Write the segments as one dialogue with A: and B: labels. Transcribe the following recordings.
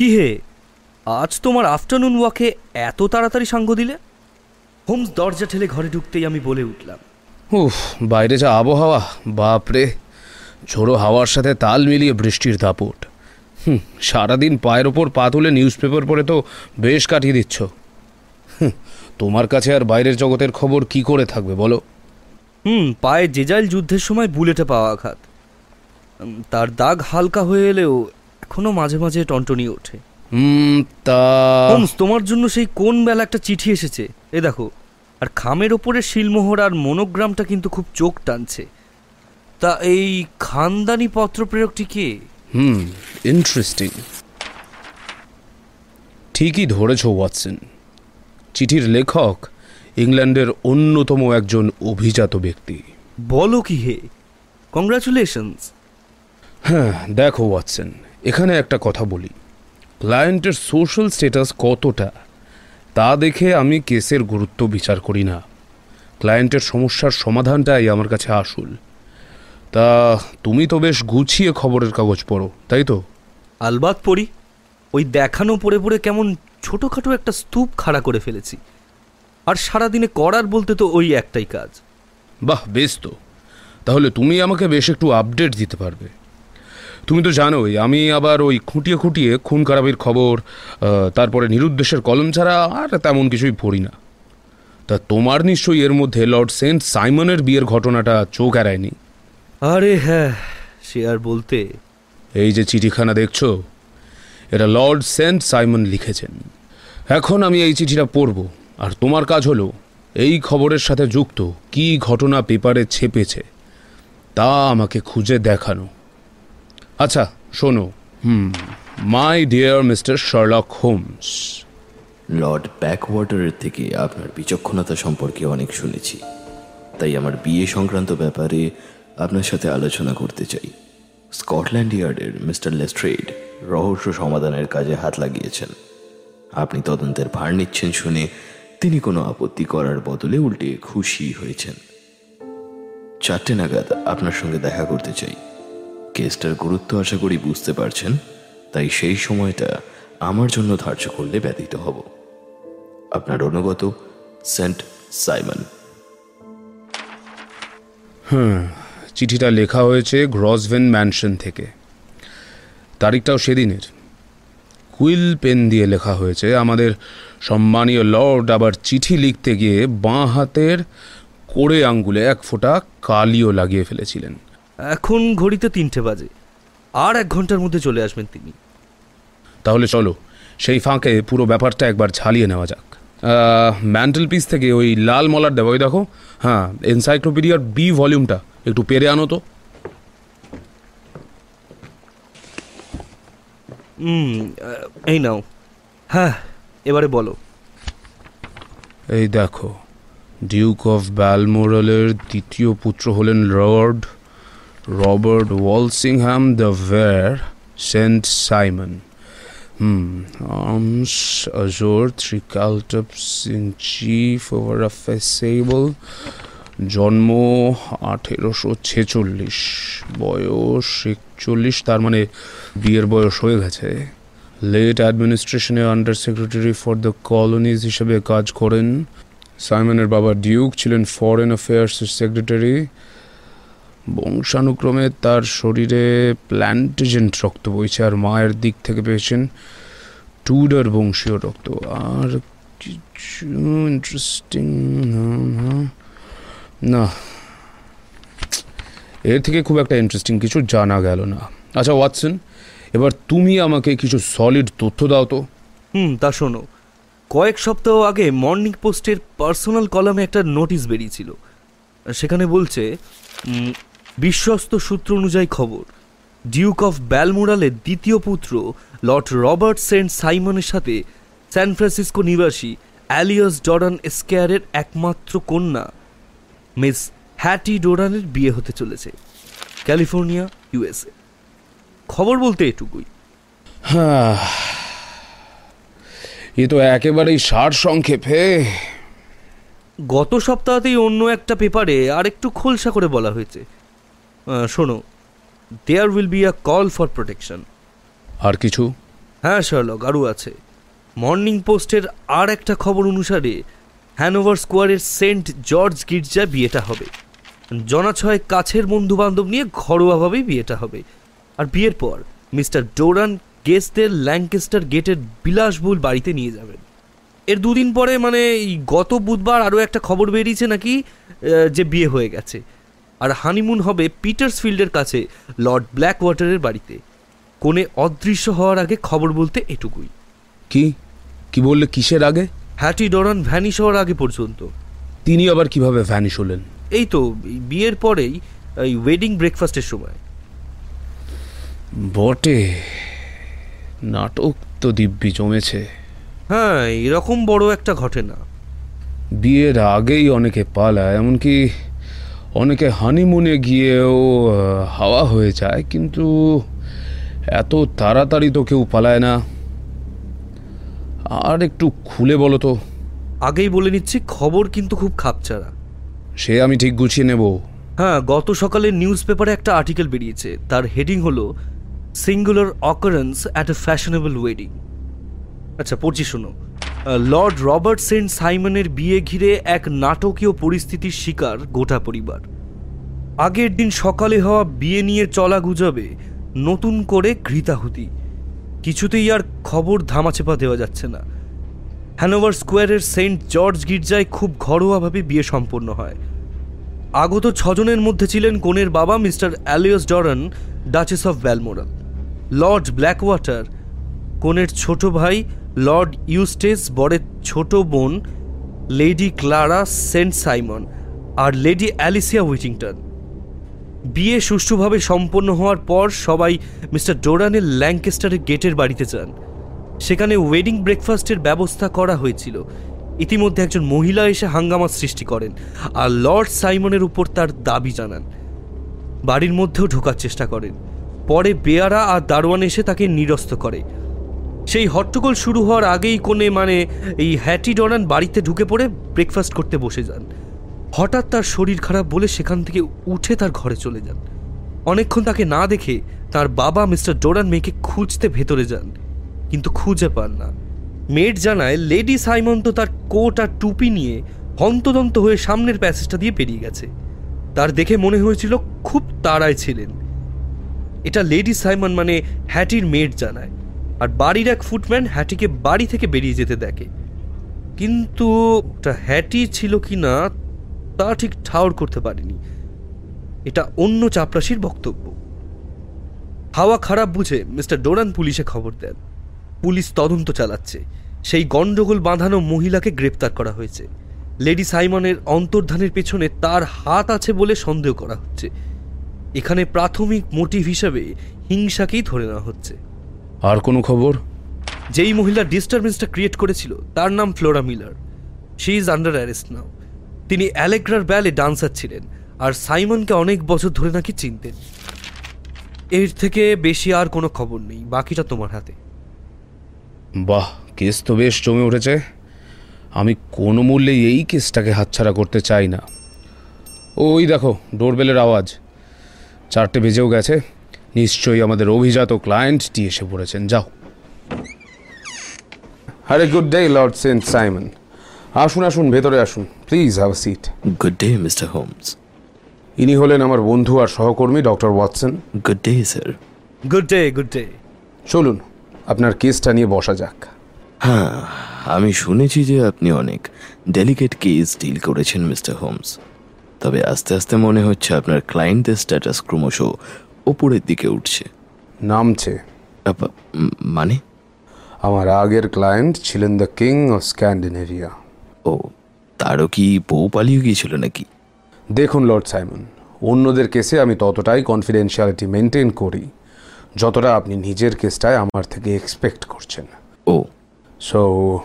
A: কি হে? আজ তোমার আফটারনুন ওয়াকে এত তাড়াতাড়ি সাঙ্গ দিলে? হোমস দরজা ঠেলে ঘরে ঢুকতেই আমি বলে উঠলাম।
B: উফ বাইরে যা আবহাওয়া বাপরে ঝোড়ো হাওয়ার সাথে তাল মিলিয়ে বৃষ্টির দাপট। হুম সারাদিন পায়ের ওপর পা তুলে নিউজ পেপার পড়ে তো বেশ কাটিয়ে দিচ্ছ। তোমার কাছে আর বাইরের জগতের খবর কি করে থাকবে বলো?
A: হুম পায়ে জেজাইল যুদ্ধের সময় বুলেটে পাওয়া আঘাত। তার দাগ হালকা হয়ে এলেও এখনও মাঝে মাঝে টনটনি ওঠে।
B: হুম তা
A: হোমস তোমার জন্য সেই কোন বেলা একটা চিঠি এসেছে? এ দেখো আর খামের ওপরে শিলমোহর আর মনোগ্রামটা কিন্তু খুব চোখ টানছে। তা এই খানদানি পত্র প্রেরকটি কে?
B: হুম ইন্টারেস্টিং ঠিকই ধরেছ ওয়াটসন। চিঠির লেখক ইংল্যান্ডের অন্যতম একজন অভিজাত ব্যক্তি।
A: বলো কি হে? কংগ্রাচুলেশনস
B: হ্যাঁ দেখো ওয়াটসন। এখানে একটা কথা বলি। ক্লায়েন্টের সোশ্যাল স্ট্যাটাস কতটা তা দেখে আমি কেসের গুরুত্ব বিচার করি না। ক্লায়েন্টের সমস্যার সমাধানটাই আমার কাছে আসল। তা তুমি তো বেশ গুছিয়ে খবরের কাগজ পড়ো তাই তো?
A: আলবাত পড়ি ওই দেখানো পড়ে পড়ে কেমন ছোটোখাটো একটা স্তূপ খাড়া করে ফেলেছি। আর সারাদিনে করার বলতে তো ওই একটাই কাজ।
B: বাহ বেশ তো। তাহলে তুমি আমাকে বেশ একটু আপডেট দিতে পারবে। তুমি তো জানোই আমি আবার ওই খুঁটিয়ে খুঁটিয়ে খুন খারাপির খবর তারপরে নিরুদ্দেশের কলম ছাড়া আর তেমন কিছুই পড়ি না। তা তোমার নিশ্চয়ই এর মধ্যে লর্ড সেন্ট সাইমনের বিয়ের ঘটনাটা চোখ এড়ায়নি?
A: আরে হ্যাঁ সে আর বলতে।
B: এই যে চিঠিখানা দেখছ এটা লর্ড সেন্ট সাইমন লিখেছেন। এখন আমি এই চিঠিটা পড়ব আর তোমার কাজ হলো এই খবরের সাথে যুক্ত কি ঘটনা পেপারে ছেপেছে তা আমাকে খুঁজে দেখানো। আচ্ছা শোনো। হুম my dear mister Sherlock Holmes
C: lord ব্যাকওয়াটারের থেকে আপনার বিচক্ষণতা সম্পর্কে অনেক শুনেছি। তাই আমার বিয়ে সংক্রান্ত ব্যাপারে আপনার সাথে আলোচনা করতে চাই। স্কটল্যান্ড ইয়ার্ডের মিস্টার লেস্ট্রেড রহস্য সমাধানের কাজে হাত লাগিয়েছেন। আপনি তদন্তের ভার নিচ্ছেন শুনে তিনি কোনো আপত্তি করার বদলে উল্টে খুশি হয়েছেন। চারটে নাগাদ আপনার সঙ্গে দেখা করতে চাই। কেসটার গুরুত্ব আশা করি বুঝতে পারছেন, তাই সেই সময়টা আমার জন্য ধার্য করলে ব্যতীত হব। আপনার অনুগত সেন্ট সাইমন।
B: হুম, চিঠিটা লেখা হয়েছে গ্রসভেন ম্যানশন থেকে। তারিখটাও সেদিনের। কুইল পেন দিয়ে লেখা হয়েছে, আমাদের সম্মানীয় লর্ড আবার চিঠি লিখতে গিয়ে বাঁ হাতের কোড়ে আঙ্গুলে এক ফোঁটা কালিও লাগিয়ে ফেলেছিলেন।
A: এখন ঘড়িতে তিনটে বাজে। আর এক ঘণ্টার মধ্যে চলে আসবেন তিনি।
B: তাহলে চলো সেই ফাঁকে পুরো ব্যাপারটা একবার ঝালিয়ে নেওয়া যাক। ম্যান্টেল পিস থেকে ওই লাল মলার দেবো ওই দেখো। হ্যাঁ এনসাইক্লোপিডিয়ার বি ভলিউমটা একটু পেরে আনো তো।
A: এই নাও। হ্যাঁ এবারে বলো।
B: এই দেখো ডিউক অফ ব্যালমোরালের দ্বিতীয় পুত্র হলেন lord Robert Walsingham de Vere Saint Simon hmm arms azure three chief over a fess sable জন্ম আঠেরোশো ছেচল্লিশ, বয়স একচল্লিশ, তার মানে বিয়ের বয়স হয়ে গেছে। Late অ্যাডমিনিস্ট্রেশনে under secretary for the colonies হিসেবে কাজ করেন। সাইমনের বাবা ডিউক ছিলেন ফরেন অ্যাফেয়ার্সের সেক্রেটারি বংশানুক্রমে তার শরীরে প্ল্যান্টেজেন্ট রক্ত বইছে আর মায়ের দিক থেকে পেয়েছেন টুডার বংশীয় রক্ত। আর কিছু ইন্টারেস্টিং না এর থেকে খুব একটা ইন্টারেস্টিং কিছু জানা গেল না। আচ্ছা ওয়াটসন, এবার তুমি আমাকে কিছু সলিড তথ্য দাও তো।
A: হুম, তা শোনো। কয়েক সপ্তাহ আগে মর্নিং পোস্টের পার্সোনাল কলামে একটা নোটিশ বেরিয়েছিল। সেখানে বলছে বিশ্বস্ত সূত্র অনুযায়ী খবর ডিউক অফ ব্যালমোরালের দ্বিতীয় পুত্র লর্ড রবার্ট সেন্ট সাইমনের সাথে স্যান ফ্রান্সিসকো নিবাসী অ্যালিয়াস ডরান স্কেয়ারের একমাত্র কন্যা মিস হ্যাটি ডোরানের বিয়ে হতে চলেছে ক্যালিফোর্নিয়া ইউএসএ খবর বলতে এটুকুই।
B: হ্যাঁ এ তো একেবারেই সার সংক্ষেপে।
A: গত সপ্তাহতেই অন্য একটা পেপারে আর একটু খোলসা করে বলা হয়েছে শোনো there will be a call for protection
B: আর কিছু?
A: হ্যাঁ শার্লক আরও আছে। মর্নিং পোস্টের আর একটা খবর অনুসারে হ্যানোভার স্কোয়ারের সেন্ট জর্জ গির্জা বিয়েটা হবে। জনাছয় কাছের বন্ধু বান্ধব নিয়ে ঘরোয়াভাবেই বিয়েটা হবে। আর বিয়ের পর মিস্টার ডোরান গেস্টদের ল্যাঙ্কেস্টার গেটের বিলাসবহুল বাড়িতে নিয়ে যাবেন। এর দুদিন পরে মানে গত বুধবার আরও একটা খবর বেরিয়েছে নাকি যে বিয়ে হয়ে গেছে। আর হানিমুন হবে পিটার্সফিল্ডের কাছে লর্ড ব্ল্যাক ওয়াটারের বাড়িতে। কোণে অদৃশ্য হওয়ার আগে খবর বলতে এটুকুই।
B: কি? কি বললে কিসের আগে?
A: হ্যাটি ডরান ভ্যানিশ হওয়ার আগে পর্যন্ত।
B: তিনি আবার কীভাবে ভ্যানিশ হলেন?
A: এই তো বিয়ের পরেই এই ওয়েডিং ব্রেকফাস্টের সময়।
B: বটে নাটক তো দিব্যি জমেছে।
A: হ্যাঁ এরকম বড় একটা ঘটনা
B: বিয়ের আগেই অনেকে পালায় এমনকি অনেকে হানিমুনে গিয়েও হাওয়া হয়ে যায় কিন্তু এত তাড়াতাড়ি তো কেউ পালায় না। আর একটু খুলে বলো তো।
A: আগেই বলে নিচ্ছি খবর কিন্তু খুব খাপছাড়া।
B: সে আমি ঠিক গুছিয়ে নেব।
A: হ্যাঁ গত সকালে নিউজ পেপারে একটা আর্টিকেল বেরিয়েছে। তার হেডিং হলো singular occurrence at a fashionable wedding আচ্ছা পড়ছি শোনো। লর্ড রবার্ট সেন্ট সাইমনের বিয়ে ঘিরে এক নাটকীয় পরিস্থিতির শিকার গোটা পরিবার। আগের দিন সকালে হওয়া বিয়ে নিয়ে চলা গুজবে নতুন করে ঘৃতাহুতি। কিছুতেই আর খবর ধামাচেপা দেওয়া যাচ্ছে না। হ্যানোভার স্কোয়ারের সেন্ট জর্জ গির্জায় খুব ঘরোয়াভাবে বিয়ে সম্পন্ন হয়। আগত ছজনের মধ্যে ছিলেন কনের বাবা mister Aloysius Doran, duchess of Balmoral. Lord Blackwater কনের ছোট ভাই লর্ড ইউস্টেস বরের ছোট বোন লেডি ক্লারা সেন্ট সাইমন আর লেডি অ্যালিসিয়া উইটিংটন। বিয়ে সুষ্ঠুভাবে সম্পন্ন হওয়ার পর সবাই মিস্টার ডোরানের ল্যাঙ্কেস্টারের গেটের বাড়িতে যান। সেখানে ওয়েডিং ব্রেকফাস্টের ব্যবস্থা করা হয়েছিল। ইতিমধ্যে একজন মহিলা এসে হাঙ্গামা সৃষ্টি করেন আর লর্ড সাইমনের উপর তার দাবি জানান। বাড়ির মধ্যেও ঢোকার চেষ্টা করেন। পরে বেয়ারা আর দারোয়ান এসে তাকে নিরস্ত করে। সেই হট্টগোল শুরু হওয়ার আগেই কোণে মানে এই হ্যাটি ডরান বাড়িতে ঢুকে পড়ে ব্রেকফাস্ট করতে বসে যান। হঠাৎ তার শরীর খারাপ বলে সেখান থেকে উঠে তার ঘরে চলে যান। অনেকক্ষণ তাকে না দেখে তার বাবা মিস্টার ডোরান মেয়েকে খুঁজতে ভেতরে যান, কিন্তু খুঁজে পান না। মেড জানায়, লেডি সাইমন তো তার কোট আর টুপি নিয়ে হন্তদন্ত হয়ে সামনের প্যাসেজটা দিয়ে বেরিয়ে গেছে। তার দেখে মনে হয়েছিল খুব তাড়ায় ছিলেন। এটা লেডি সাইমন মানে হ্যাটির মেড জানায়। আর বাড়ির এক ফুটম্যান হ্যাটিকে বাড়ি থেকে বেরিয়ে যেতে দেখে। কিন্তু হ্যাটি ছিল কি না, তা ঠিক ঠাউর করতে পারেনি। এটা অন্য চাপরাশির বক্তব্য। হাওয়া খারাপ বুঝে মিস্টার ডোরান পুলিশে খবর দেন। পুলিশ তদন্ত চালাচ্ছে। সেই গন্ডগোল বাঁধানো মহিলাকে গ্রেপ্তার করা হয়েছে। লেডি সাইমনের অন্তর্ধানের পেছনে তার হাত আছে বলে সন্দেহ করা হচ্ছে। এখানে প্রাথমিক মোটিভ হিসাবে হিংসাকেই ধরে নেওয়া হচ্ছে।
B: আর কোনো খবর?
A: যেই মহিলা ডিস্টারবেন্সটা ক্রিয়েট করেছিল তার নাম Flora Miller. She is under arrest now তিনি অ্যালেগ্রার ব্যালে ডান্সার ছিলেন আর সাইমনকে অনেক বছর ধরে নাকি চিনতেন। এর থেকে বেশি আর কোনো খবর নেই বাকিটা তোমার হাতে।
B: বাহ কেস তো বেশ জমে উঠেছে। আমি কোনো মূল্যে এই কেসটাকে হাতছাড়া করতে চাই না। ওই দেখো ডোরবেলের আওয়াজ। চারটে বেজেও গেছে। নিশ্চয়ই আমাদের অভিজাত ক্লায়েন্টটি এসে পড়েছেন। যাও। আরে good day lord Saint Simon আসুন আসুন ভেতরে আসুন। Please have seat
C: good day mister Holmes
B: ইনি হলেন আমার বন্ধু আর সহকর্মী doctor Watson
C: good day sir
A: good day good day
B: চলুন আপনার কেসটা নিয়ে বসা যাক।
C: হ্যাঁ আমি শুনেছি যে আপনি অনেক ডেলিকেট কেস ডিল করেছেন মিস্টার হোমস তবে আস্তে আস্তে মনে হচ্ছে আপনার ক্লায়েন্টদের স্ট্যাটাস ক্রমশ ওপরের দিকে উঠছে।
B: নামছে।
C: আপ- উম, মানে?
B: আমার আগের ক্লায়েন্ট ছিলেন দ্য কিং অফ স্ক্যান্ডিনেভিয়া
C: ও তারও কি বউ পালিয়ে গিয়েছিল নাকি?
B: দেখুন লর্ড সাইমন অন্যদের কেসে আমি ততটাই কনফিডেন্সিয়ালিটি মেনটেন করি যতটা আপনি নিজের কেসটায় আমার থেকে এক্সপেক্ট করছেন।
C: ও।
B: সো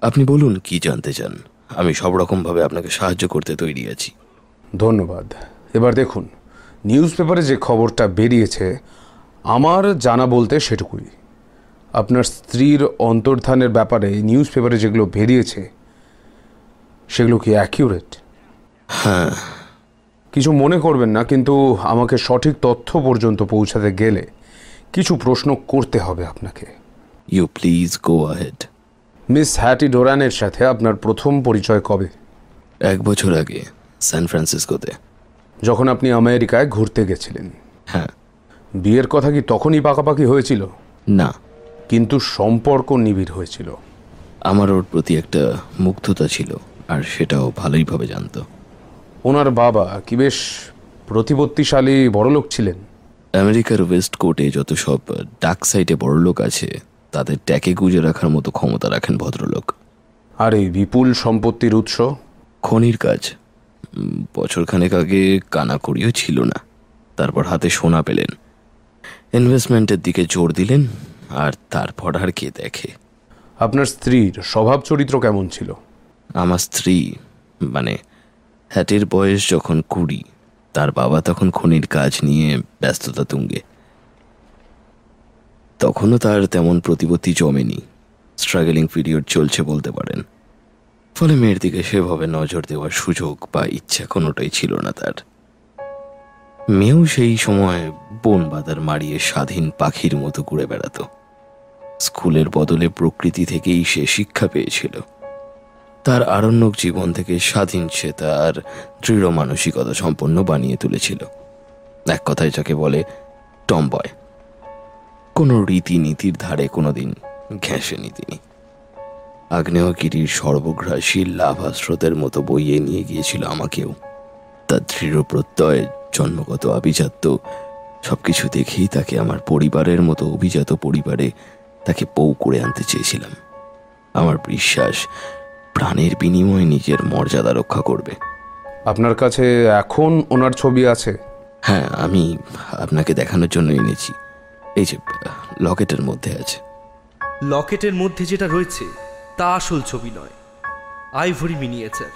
C: আপনি বলুন কি জানতে চান? আমি সব রকমভাবে আপনাকে সাহায্য করতে তৈরি আছি।
B: ধন্যবাদ। এবার দেখুন নিউজ পেপারে যে খবরটা বেরিয়েছে আমার জানা বলতে সেটুকুই। আপনার স্ত্রীর অন্তর্ধানের ব্যাপারে নিউজ পেপারে যেগুলো বেরিয়েছে সেগুলো কি অ্যাকিউরেট?
C: হ্যাঁ।
B: কিছু মনে করবেন না কিন্তু আমাকে সঠিক তথ্য পর্যন্ত পৌঁছাতে গেলে কিছু প্রশ্ন করতে হবে আপনাকে।
C: You please go ahead
B: miss Hatty ডোরানের সাথে আপনার প্রথম পরিচয় কবে?
C: এক বছর আগে সান ফ্রান্সিসকোতে।
B: যখন আপনি আমেরিকায় ঘুরতে গেছিলেন।
C: হ্যাঁ।
B: বিয়ের কথা কি তখনই পাকাপাকি হয়েছিল?
C: না।
B: কিন্তু সম্পর্ক নিবিড় হয়েছিল।
C: আমার ওর প্রতি একটা মুগ্ধতা ছিল আর সেটাও ভালোইভাবে জানতো।
B: ওনার বাবা কি বেশ প্রতিপত্তিশালী বড়লোক ছিলেন?
C: আমেরিকার ওয়েস্ট কোর্টে যত সব ডাক সাইটে বড় লোক আছে তাদের ট্যাকে গুজে রাখার মতো ক্ষমতা রাখেন ভদ্রলোক।
B: আর এই বিপুল সম্পত্তির উৎস?
C: খনির কাজ। বছরখানেক আগে কানাকড়িও ছিল না। তারপর হাতে সোনা পেলেন। ইনভেস্টমেন্টের দিকে জোর দিলেন আর তারপর আর কে দেখে।
B: আপনার স্ত্রীর স্বভাব চরিত্র কেমন ছিল?
C: আমার স্ত্রী মানে হ্যাটের বয়স যখন কুড়ি তার বাবা তখন খনির কাজ নিয়ে ব্যস্ততা তুঙ্গে। তখনও তার তেমন প্রতিপত্তি জমেনি। স্ট্রাগলিং পিরিয়ড চলছে বলতে পারেন। ফলে মেয়ের দিকে সেভাবে নজর দেওয়ার সুযোগ বা ইচ্ছা কোনোটাই ছিল না তার। মেয়েও সেই সময় বন বাদার মারিয়ে স্বাধীন পাখির মতো ঘুরে বেড়াতো। স্কুলের বদলে প্রকৃতি থেকেই সে শিক্ষা পেয়েছিল। তার আরণ্যক জীবন থেকে স্বাধীন সে তার দৃঢ় মানসিকতা সম্পন্ন বানিয়ে তুলেছিল। এক কথায় যাকে বলে টম্বয়। কোনো রীতিনীতির ধারে কোনোদিন ঘেঁষেনি তিনি। আগ্নেয়গিরির সর্বগ্রাসী লাভা স্রোতের মতো বইয়ে নিয়ে গিয়েছিল আমাকেও। তার দৃঢ় প্রত্যয় জন্মগত আভিজাত্য সবকিছু দেখেই তাকে আমার পরিবারের মতো অভিজাত পরিবারে তাকে বউ করে আনতে চেয়েছিলাম। আমার বিশ্বাস প্রাণের বিনিময়ে নিজের মর্যাদা রক্ষা করবে।
B: আপনার কাছে এখন ওনার ছবি আছে?
C: হ্যাঁ আমি আপনাকে দেখানোর জন্য এনেছি। এই যে লকেটের মধ্যে আছে।
A: লকেটের মধ্যে যেটা রয়েছে তা আসল ছবি নয়। আইভরি মিনিয়েচার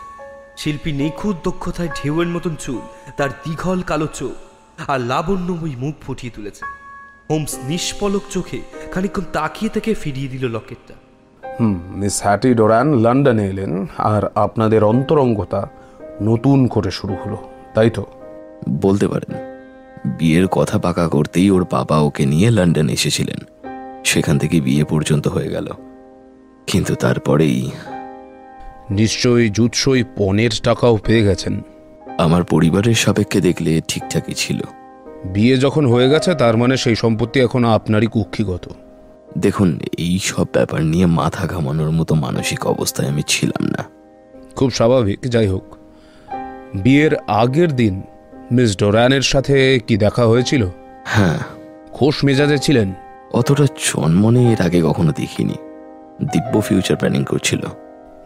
A: শিল্পী নিখুঁত দক্ষতায় ঢেউয়ের মতন চুল তার দীঘল কালো চোখ আর লাবণ্যময়ী মুখ ফুটিয়ে তুলেছে। হোমস নিষ্পলক চোখে খানিকক্ষণ তাকিয়ে থেকে ফিরিয়ে দিল লকেটটা।
B: হুম মিস হ্যাটি ডোরান লন্ডনে এলেন আর আপনাদের অন্তরঙ্গতা নতুন করে শুরু হলো তাই তো?
C: বলতে পারেন। বিয়ের কথা পাকা করতেই ওর বাবা ওকে নিয়ে লন্ডন এসেছিলেন। সেখান থেকে বিয়ে পর্যন্ত হয়ে গেল। কিন্তু তারপরেই
B: নিশ্চয়ই জুৎসই পনেরো টাকাও পেয়ে গেছেন।
C: আমার পরিবারের সাপেক্ষে দেখলে ঠিকঠাকই ছিল।
B: বিয়ে যখন হয়ে গেছে তার মানে সেই সম্পত্তি এখন আপনারই কুক্ষিগত।
C: দেখুন এই সব ব্যাপার নিয়ে মাথা ঘামানোর মতো মানসিক অবস্থায় আমি ছিলাম না।
B: খুব স্বাভাবিক যাই হোক। বিয়ের আগের দিন মিস ডোরানের সাথে কি দেখা হয়েছিল?
C: হ্যাঁ।
B: খোশ মেজাজে ছিলেন?
C: অতটা জন্মনে এর আগে কখনো দেখিনি। দিব্য ফিউচার প্ল্যানিং করছিল।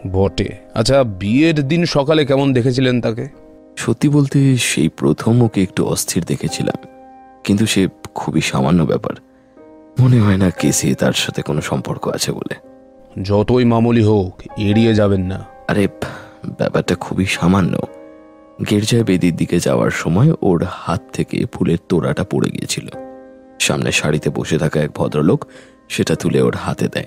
B: বটে। আচ্ছা বিয়ের দিন সকালে কেমন দেখেছিলেন তাকে?
C: সত্যি বলতে সেই প্রথম ওকে একটু অস্থির দেখেছিলাম কিন্তু সে খুবই সামান্য ব্যাপার। মনে হয় না কেসে তার সাথে কোনো সম্পর্ক আছে বলে।
B: যতই মামুলি হোক এড়িয়ে যাবেন না।
C: আরে ব্যাপারটা খুবই সামান্য। গির্জায় বেদির দিকে যাওয়ার সময় ওর হাত থেকে ফুলের তোড়াটা পড়ে গিয়েছিল। সামনে শাড়িতে বসে থাকা এক ভদ্রলোক সেটা তুলে ওর হাতে দেয়।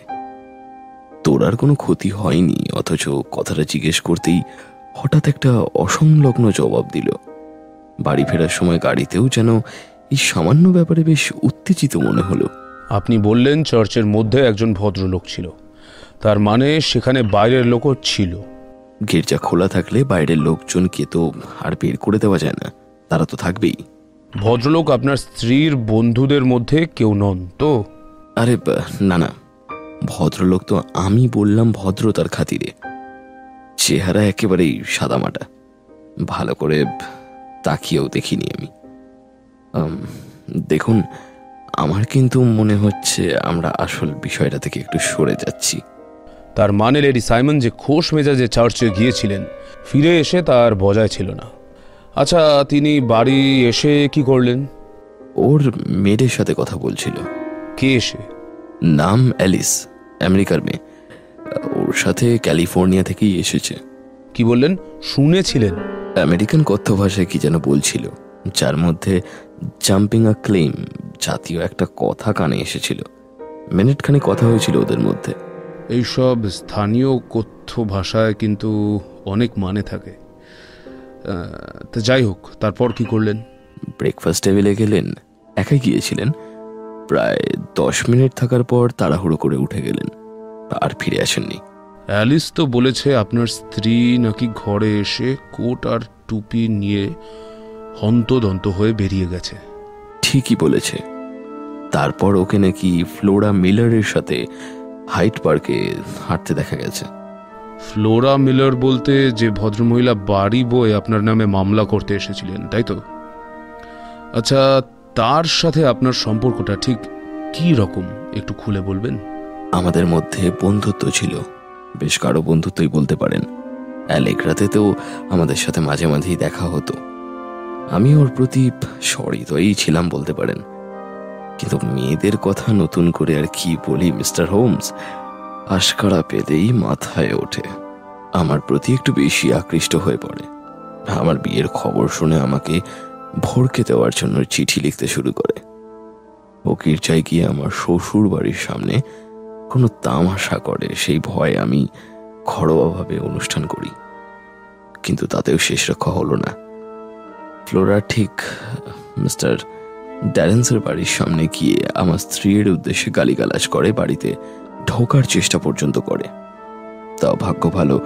C: তোড়ার কোনো ক্ষতি হয়নি অথচ কথাটা জিজ্ঞেস করতেই হঠাৎ একটা অসংলগ্ন জবাব দিল। বাড়ি ফেরার সময় গাড়িতেও যেন এই সামান্য ব্যাপারে বেশ উত্তেজিত মনে হলো।
B: আপনি বললেন চার্চের মধ্যে একজন ভদ্রলোক ছিল। তার মানে সেখানে বাইরের লোকও ছিল।
C: গির্জা খোলা থাকলে বাইরের লোকজনকে তো আর বের করে দেওয়া যায় না তারা তো থাকবেই।
B: ভদ্রলোক আপনার স্ত্রীর বন্ধুদের মধ্যে কেউ নন তো?
C: আরে বা- না না ভদ্রলোক তো আমি বললাম ভদ্রতার খাতিরে। চেহারা একেবারেই সাদামাটা। ভালো করে তাকিয়েও দেখিনি আমি। দেখুন আমার কিন্তু মনে হচ্ছে আমরা আসল বিষয়টা থেকে একটু সরে যাচ্ছি।
B: তার মানে লেডি সাইমন যে খোশ মেজাজে চার্চে গিয়েছিলেন ফিরে এসে তার বজায় ছিল না। আচ্ছা তিনি বাড়ি এসে কি করলেন?
C: ওর মেয়েদের সাথে কথা বলছিল।
B: কে এসে?
C: নাম অ্যালিস আমেরিকার মেয়ে। ওর সাথে ক্যালিফোর্নিয়া থেকেই এসেছে।
B: কি বললেন? শুনেছিলেন।
C: আমেরিকান কথ্য ভাষায় কি যেন বলছিল। যার মধ্যে জাম্পিং আ ক্লেম জাতীয় একটা কথা কানে এসেছিল। মিনিটখানে কথা হয়েছিল ওদের মধ্যে।
B: এইসব স্থানীয় কথ্য ভাষায় কিন্তু অনেক মানে থাকে। তা যাই হোক তারপর কি করলেন?
C: ব্রেকফাস্ট টেবিলে গেলেন একাই গিয়েছিলেন। প্রায় দশ মিনিট থাকার পর তাড়াহুড়ো করে উঠে গেলেন আর ফিরে আসেননি।
B: অ্যালিস তো বলেছে আপনার স্ত্রী নাকি ঘরে এসে কোট আর টুপি নিয়ে হন্তদন্ত হয়ে বেরিয়ে গেছে।
C: ঠিকই বলেছে। তারপর ওকে নাকি ফ্লোরা মিলারের সাথে হাইট পার্কে হাঁটতে দেখা গেছে।
B: ফ্লোরা মিলার বলতে যে ভদ্রমহিলা বাড়ি বয়ে আপনার নামে মামলা করতে এসেছিলেন তাই তো? আচ্ছা তার সাথে আপনার সম্পর্কটা ঠিক কি রকম? একটু খুলে বলবেন।
C: আমাদের মধ্যে বন্ধুত্ব ছিল। বেশ কারও বন্ধুত্বই বলতে পারেন। অ্যালেগ্রাতেতেও আমাদের সাথে মাঝে মাঝেই দেখা হতো। আমি ওর প্রতি সরিতই ছিলাম বলতে পারেন। কিন্তু মেয়েদের কথা নতুন করে আর কি বলি, মিস্টার হোমস? আশকারা পেলেই মাথায় ওঠে। আমার প্রতি একটু বেশি আকৃষ্ট হয়ে পড়ে। আমার বিয়ের খবর শুনে আমাকে ভরকে দেওয়ার জন্য চিঠি লিখতে শুরু করে। ও গির্জায় গিয়ে আমার শ্বশুর বাড়ির সামনে কোনো তামাশা করে, সেই ভয়ে আমি ঘরোয়াভাবে অনুষ্ঠান করি। কিন্তু তাতেও শেষ রক্ষা হলো না। ফ্লোরা ঠিক, মিস্টার ড্যারেন্সের বাড়ির সামনে গিয়ে আমার স্ত্রীর উদ্দেশ্যে গালিগালাজ করে, বাড়িতে ঢোকার চেষ্টা পর্যন্ত করে। তাও ভাগ্য ভালো,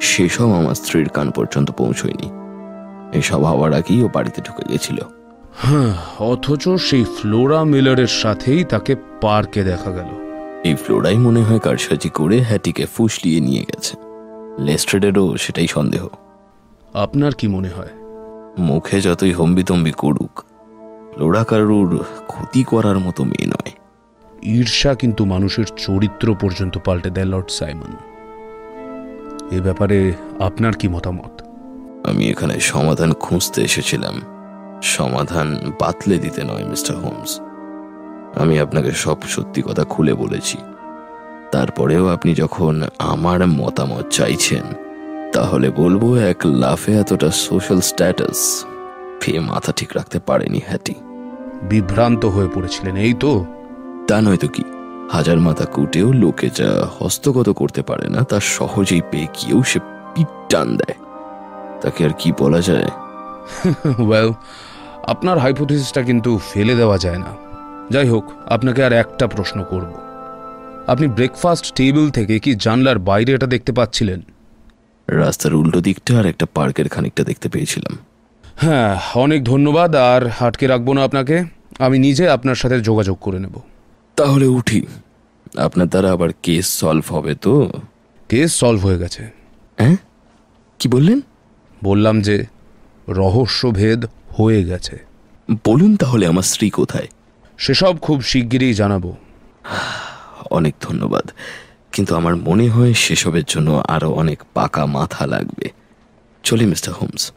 C: সেসব আমার স্ত্রীর কান পর্যন্ত পৌঁছয়নি। এসব হওয়ার আগেই ও বাড়িতে ঢুকে গেছিল।
B: হ্যাঁ অথচ সেই ফ্লোরা মিলারের সাথেই তাকে পার্কে দেখা গেল।
C: এই ফ্লোরাই মনে হয় কারসাজি করে হ্যাটিকে ফুসলিয়ে নিয়ে গেছে। লেস্ট্রেডেরও সেটাই সন্দেহ।
B: আপনার কি মনে হয়?
C: মুখে যতই হম্বিতম্বি করুক ফ্লোরা কারুর ক্ষতি করার মতো মেয়ে নয়।
B: ঈর্ষা কিন্তু মানুষের চরিত্র পর্যন্ত পাল্টে দেয় লর্ড সাইমন। এ ব্যাপারে আপনার কি মতামত?
C: আমি এখানে সমাধান খুঁজতে এসেছিলাম। সমাধান বাতলে দিতে নয় মিস্টার হোমস। আমি আপনাকে সব সত্যি কথা খুলে বলেছি। তারপরেও আপনি যখন আমার মতামত চাইছেন তাহলে বলব এক লাফে এতটা সোশ্যাল স্ট্যাটাস পেয়ে মাথা ঠিক রাখতে পারেনি হ্যাটি।
B: বিভ্রান্ত হয়ে পড়েছিলেন এই তো?
C: তা নয়তো কি? হাজার মাথা কুটেও লোকে যা হস্তগত করতে পারে না তা সহজেই পেয়ে গিয়েও সে পিট টান দেয়। তাকে আর কি বলা যায়?
B: ওয়েল আপনার হাইপোথিসিসটা কিন্তু ফেলে দেওয়া যায় না। যাই হোক আপনাকে আর একটা প্রশ্ন করব। আপনি ব্রেকফাস্ট টেবিল থেকে কি জানলার বাইরে এটা দেখতে পাচ্ছিলেন?
C: রাস্তার উল্টো দিকটা আর একটা পার্কের খানিকটা দেখতে পেয়েছিলাম।
B: হ্যাঁ অনেক ধন্যবাদ আর আটকে রাখব না আপনাকে। আমি নিজে আপনার সাথে যোগাযোগ করে নেব।
C: তাহলে উঠি। আপনার দ্বারা আবার কেস সলভ হবে তো?
B: কেস সলভ হয়ে গেছে।
C: হ্যাঁ? কি বললেন?
B: বললাম যে রহস্যভেদ হয়ে গেছে।
C: বলুন তাহলে আমার স্ত্রী কোথায়?
B: সেসব খুব শিগগিরই জানাব।
C: অনেক ধন্যবাদ। কিন্তু আমার মনে হয় সেসবের জন্য আরও অনেক পাকা মাথা লাগবে। চলি মিস্টার হোমস।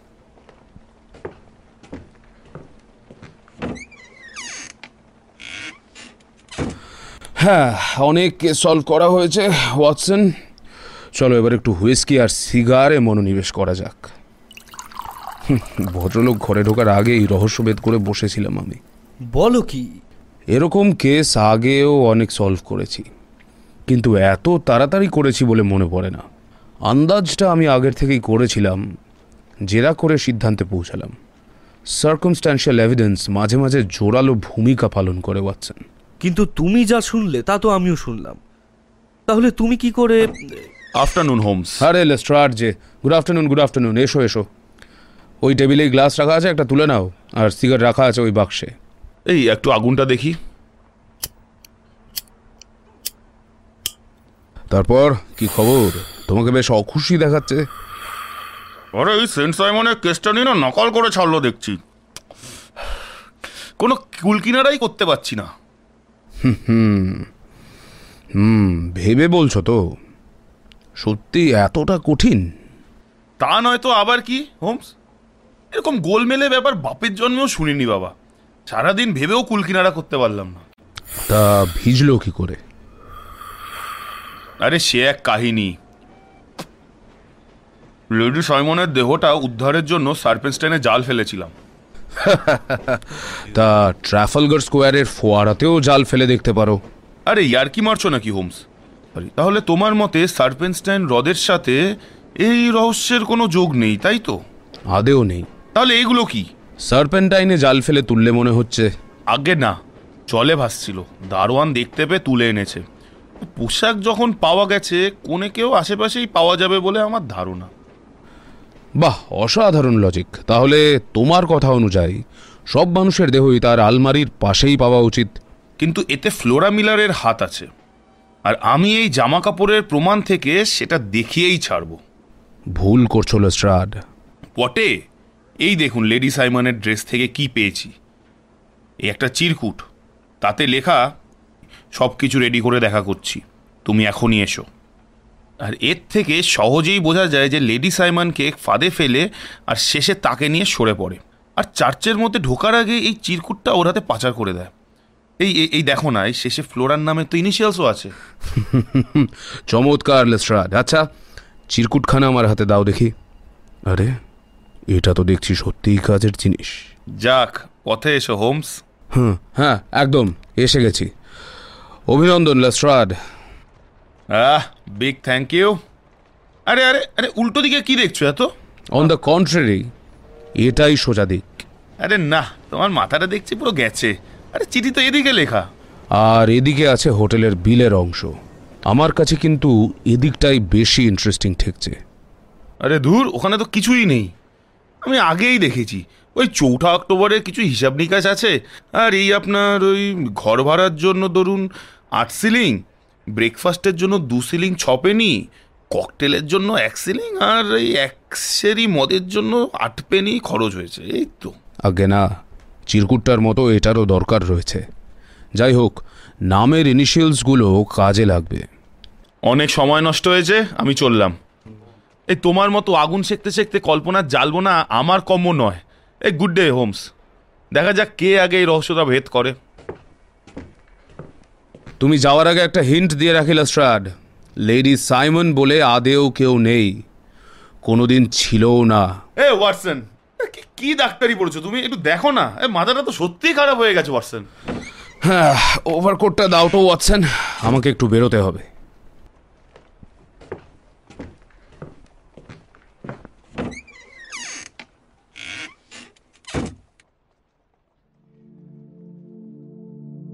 B: হ্যাঁ অনেক কেস সলভ করা হয়েছে ওয়াটসন। চলো এবার একটু হুইস্কি আর সিগারে মনোনিবেশ করা যাক। ভদ্রলোক ঘরে ঢোকার আগেই রহস্যভেদ করে বসেছিলাম আমি।
A: বলো কি?
B: এরকম কেস আগেও অনেক সলভ করেছি। কিন্তু এত তাড়াতাড়ি করেছি বলে মনে পড়ে না। আন্দাজটা আমি আগের থেকেই করেছিলাম জেরা করে সিদ্ধান্তে পৌঁছালাম। সার্কমস্ট্যান্সিয়াল এভিডেন্স মাঝে মাঝে জোরালো ভূমিকা পালন করে ওয়াটসন।
A: কিন্তু তুমি যা শুনলে তা তো আমিও শুনলাম। তাহলে তুমি কি করে
D: আফটারনুন হোমস
B: আরে লেস্ট্রার যে গুড আফটারনুন গুড আফটারনুন। এসো এসো। ওই টেবিলেই গ্লাস রাখা আছে একটা তুলে নাও আর সিগারেট রাখা আছে ওই বাক্সে।
D: এই একটু আগুনটা দেখি।
B: তারপর কি খবর? তোমাকে বেশ অখুশি দেখাচ্ছে।
D: আরে এই সেন্ট সাইমনের কেসটা নিয়ে না নকল করে ছাড়লো দেখছি। কোনো কুলকিনারাই করতে পারছি না।
B: হুম ভেবে বলছো তো? সত্যি এতটা কঠিন?
D: তা নয় তো আবার কি হোমস? এরকম গোলমেলে ব্যাপার বাপের জন্মেও শুনিনি বাবা। সারাদিন ভেবেও কুলকিনারা করতে পারলাম না।
B: তা ভিজলো কি করে?
D: আরে সে এক কাহিনী। লেডি সাইমনের দেহটা উদ্ধারের জন্য সার্পেন্স্টাইনে জাল ফেলেছিলাম।
B: তা ট্রাফালগার স্কোয়ারের ফোয়ারাতেও জাল ফেলে দেখতে পারো।
D: আরে ইয়ার্কি মারছো নাকি হোমস? তাহলে তোমার মতে সার্পেনস্টাইন হ্রদের সাথে এই রহস্যের কোনো যোগ নেই তাই তো?
B: আদেও নেই।
D: তাহলে এইগুলো কি?
B: সার্পেন্টাইনে জাল ফেলে তুললে মনে হচ্ছে।
D: আগে না জলে ভাসছিল। দারোয়ান দেখতে পেয়ে তুলে এনেছে। পোশাক যখন পাওয়া গেছে কোনে কেউ আশেপাশেই পাওয়া যাবে বলে আমার ধারণা।
B: বাহ অসাধারণ লজিক তাহলে তোমার কথা অনুযায়ী সব মানুষের দেহই তার আলমারির পাশেই পাওয়া উচিত।
D: কিন্তু এতে ফ্লোরা মিলারের হাত আছে। আর আমি এই জামা কাপড়ের প্রমাণ থেকে সেটা দেখিয়েই ছাড়বো।
B: ভুল করছ লেস্ট্রাড।
D: পটে এই দেখুন লেডি সাইমনের ড্রেস থেকে কি পেয়েছি। এই একটা চিরকুট, তাতে লেখা সব কিছু রেডি করে দেখা করছি, তুমি এখনই এসো। আর এর থেকে সহজেই বোঝা যায় যে লেডি সাইমনকে ফাঁদে ফেলে আর শেষে তাকে নিয়ে সরে পড়ে। আর চার্চের মধ্যে ঢোকার আগে এই চিরকুটটা ওর হাতে পাচার করে দেয়। এই, এই- দেখো না, এই শেষে ফ্লোরার নামে তো ইনিশিয়ালসও আছে।
B: চমৎকার লেস্ট্রাড আচ্ছা চিরকুটখানা আমার হাতে দাও দেখি। আরে এটা তো দেখছি সত্যিই কাজের জিনিস।
D: যাক পথে এসো হোমস।
B: হুম হ্যাঁ একদম এসে গেছি। অভিনন্দন Lestrade.
D: Ah big thank you. আরে আরে আরে উল্টো দিকে কি দেখছ এত?
B: অন দ্য কন্ট্রারি এটাই সোজা দিক।
D: আরে না তোমার মাথাটা দেখছি পুরো গেছে। আরে চিঠি তো এদিকে লেখা।
B: আর এদিকে আছে হোটেলের বিলের অংশ। আমার কাছে কিন্তু এদিকটাই বেশি ইন্টারেস্টিং ঠেকছে।
D: আরে ধুর ওখানে তো কিছুই নেই। আমি আগেই দেখেছি। ওই চৌঠা অক্টোবরে কিছু হিসাব নিকাশ আছে। আর এই আপনার ওই ঘর ভাড়ার জন্য ধরুন আট সিলিং ব্রেকফাস্টের জন্য দু সিলিং ছ পেনি ককটেলের জন্য এক সিলিং আর এই এক সেরি মদের জন্য আট পেনি খরচ হয়েছে। এই তো।
B: আগে না চিরকুটটার মতো এটারও দরকার রয়েছে। যাই হোক নামের ইনিশিয়ালসগুলো কাজে লাগবে।
D: অনেক সময় নষ্ট হয়েছে আমি চললাম। এই তোমার মতো আগুন সেকতে সেকতে কল্পনা জ্বালবো না আমার কম্য নয়। এই গুড ডে হোমস দেখা যাক কে আগে এই রহস্যটা ভেদ করে।
B: তুমি যাওয়ার আগে একটা হিন্ট দিয়ে রাখি লাস্ট্রাড লেডি সাইমন বলে আদেও কেউ নেই। কোনোদিন ছিলও না।
D: এ ওয়াটসন কি- কি ডাক্তারি পড়েছো? তুমি একটু দেখো না। এ মাথাটা তো সত্যিই খারাপ হয়ে গেছে ওয়াটসন।
B: হ্যাঁ ওভারকোটটা দাও তো ওয়াটসন। আমাকে একটু বেরোতে হবে।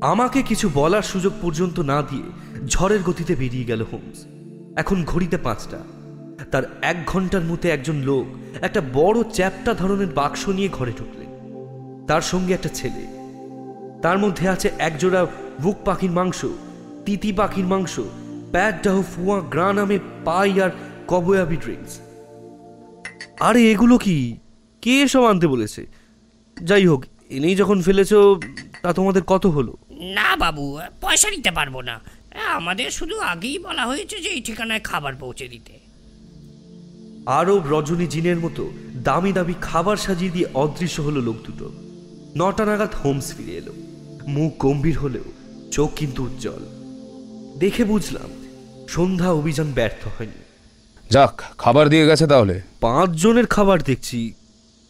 A: আমাকে কিছু বলার সুযোগ পর্যন্ত না দিয়ে ঝড়ের গতিতে বেরিয়ে গেল হোমস। এখন ঘড়িতে পাঁচটা। তার এক ঘণ্টার মধ্যে একজন লোক একটা বড় চ্যাপ্টা ধরনের বাক্স নিয়ে ঘরে ঢুকলেন। তার সঙ্গে একটা ছেলে। তার মধ্যে আছে একজোড়া বুক পাখির মাংস, তিতি পাখির মাংস, প্যাট ডাহ ফুয়া, গ্রা নামে পাই আর কবয়াবি ড্রিঙ্কস। আরে, এগুলো কি? কে সব আনতে বলেছে? যাই হোক, এনেই যখন ফেলেছ, তা তোমাদের কত হলো?
E: না বাবু পয়সা দিতে পারব না। আমাদের শুধু আগেই বলা হয়েছে যে এই ঠিকানায় খাবার পৌঁছে দিতে।
A: আরব রজনী জিনের মতো দামি দামি খাবার সাজিয়ে দিয়ে অদৃশ্য হলো লোক দুটো। নটা নাগাদ হোমস ফিরে এলো। মুখ গম্ভীর হলেও চোখ কিন্তু উজ্জ্বল। দেখে বুঝলাম সন্ধ্যা অভিযান ব্যর্থ হয়নি।
B: যাক খাবার দিয়ে গেছে তাহলে।
A: পাঁচ জনের খাবার দেখছি।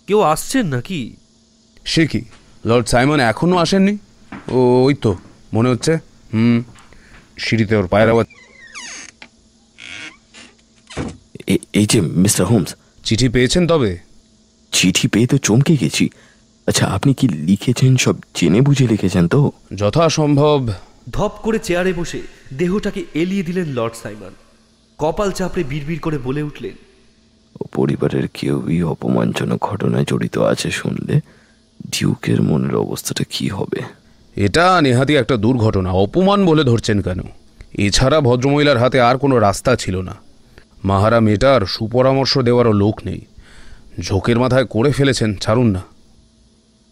A: কেউ আসছেন নাকি?
B: সে কি? লর্ড সাইমন এখনও আসেননি? ও ওই তো মনে হচ্ছে? হুম সিঁড়িতে ওর পায়ের আওয়াজ।
C: এই যে মিস্টার হোমস।
B: চিঠি পেয়েছেন তবে?
C: চিঠি পেয়ে তো চমকে গেছি। আচ্ছা আপনি কি লিখেছেন সব জেনে বুঝে লিখেছেন তো?
B: যথাসম্ভব।
A: ধপ করে চেয়ারে বসে দেহটাকে এলিয়ে দিলেন লর্ড সাইমন। কপাল চাপড়ে বিড়বিড় করে বলে উঠলেন
C: ও পরিবারের কেউই অপমানজনক ঘটনায় জড়িত আছে শুনলে ডিউকের মনের অবস্থাটা কি হবে?
B: এটা নেহাতি একটা দুর্ঘটনা অপমান বলে ধরছেন কেন? এছাড়া ভদ্রমহিলার হাতে আর কোনো রাস্তা ছিল না। মাহারা মেটার সুপরামর্শ দেওয়ারও লোক নেই। ঝোঁকের মাথায় করে ফেলেছেন ছাড়ুন না।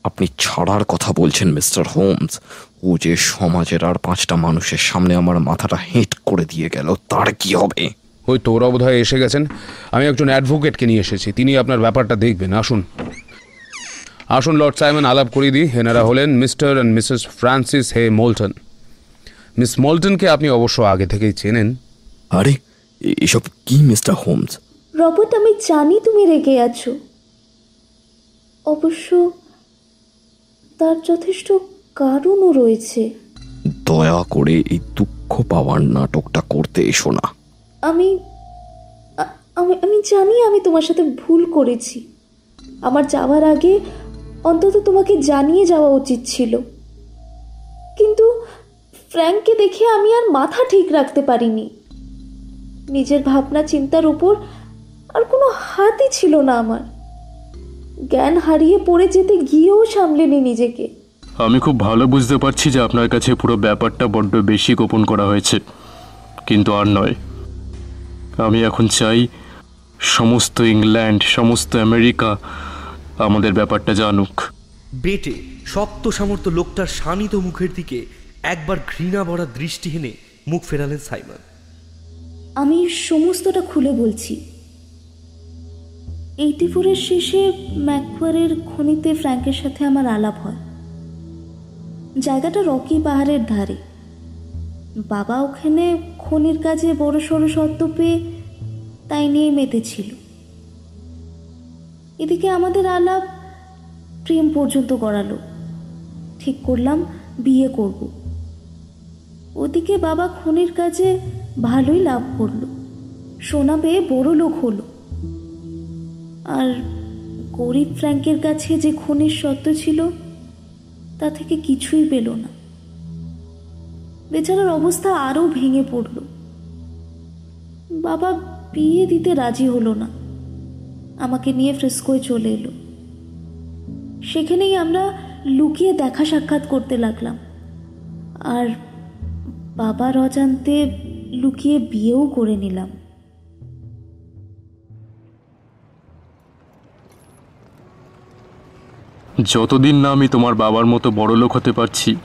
C: আপনি ছাড়ার কথা বলছেন মিস্টার হোমস। ও যে সমাজের আর পাঁচটা মানুষের সামনে আমার মাথাটা হেঁট করে দিয়ে গেল তার কি হবে?
B: ওই তোরা বোধহয় এসে গেছেন। আমি একজন অ্যাডভোকেটকে নিয়ে এসেছি তিনি আপনার ব্যাপারটা দেখবেন আসুন। আসুন লর্ড সাইমন আলাপ করিয়ে দিই। এনারা হলেন mister and missus Francis Hay Moulton. Miss মোল্টনকে আপনি অবশ্য আগে থেকেই চেনেন।
C: আরে এসব কি মিস্টার হোমস?
F: রবার্ট আমি জানি তুমি রেগে আছো। অবশ্য তার যথেষ্ট কারণও রয়েছে।
C: দয়া করে এই দুঃখ পাওয়ার নাটকটা করতে এসো না।
F: আমি আমি আমি জানি আমি তোমার সাথে ভুল করেছি। আমার যাওয়ার আগে অন্তত তোমাকে জানিয়ে যাওয়া উচিত ছিল। কিন্তু ফ্র্যাঙ্ককে দেখে আমি আর মাথা ঠিক রাখতে পারিনি। নিজের ভাবনা চিন্তার উপর আর কোনো হাতই ছিল না আমার। জ্ঞান হারিয়ে পড়ে যেতে গিয়েও সামলেনি নিজেকে।
G: আমি খুব ভালো বুঝতে পারছি যে আপনার কাছে পুরো ব্যাপারটা বড্ড বেশি গোপন করা হয়েছে। কিন্তু আর নয়। আমি এখন চাই সমস্ত ইংল্যান্ড, সমস্ত আমেরিকা আমাদের ব্যাপারটা জানুক।
A: বেটে শক্ত সামর্থ্য লোকটার শানিত মুখের দিকে একবার ঘৃণা ভরা দৃষ্টি হেনে মুখ ফেরালেন সাইমন।
F: আমি সমস্তটা খুলে বলছি। এইটি ফোরের শেষে ম্যাকওয়ারের খনিতে ফ্র্যাঙ্কের সাথে আমার আলাপ হয়। জায়গাটা রকি পাহাড়ের ধারে। বাবা ওখানে খনির কাজে বড় সড়ো সত্ত্ব পেয়ে তাই নিয়ে মেতেছিল এদিকে আমাদের আলাপ প্রেম পর্যন্ত গড়ালো। ঠিক করলাম, বিয়ে করব। ওদিকে বাবা খনির কাজে ভালোই লাভ করল। সোনা পেয়ে বড় লোক হলো। আর গরিব ফ্র্যাঙ্কের কাছে যে খনির সত্ত্ব ছিল, তা থেকে কিছুই পেল না। বেচারার অবস্থা আরও ভেঙে পড়ল। বাবা বিয়ে দিতে রাজি হলো না। আমাকে নিয়ে ফ্রেস্কোয় চলে এলো। সেখানেই আমরা লুকিয়ে দেখা সাক্ষাৎ করতে লাগলাম। আর বাবার অজান্তে লুকিয়ে বিয়েও করে নিলাম।
G: যতদিন না আমি তোমার বাবার মতো বড় লোক হতে পারছি,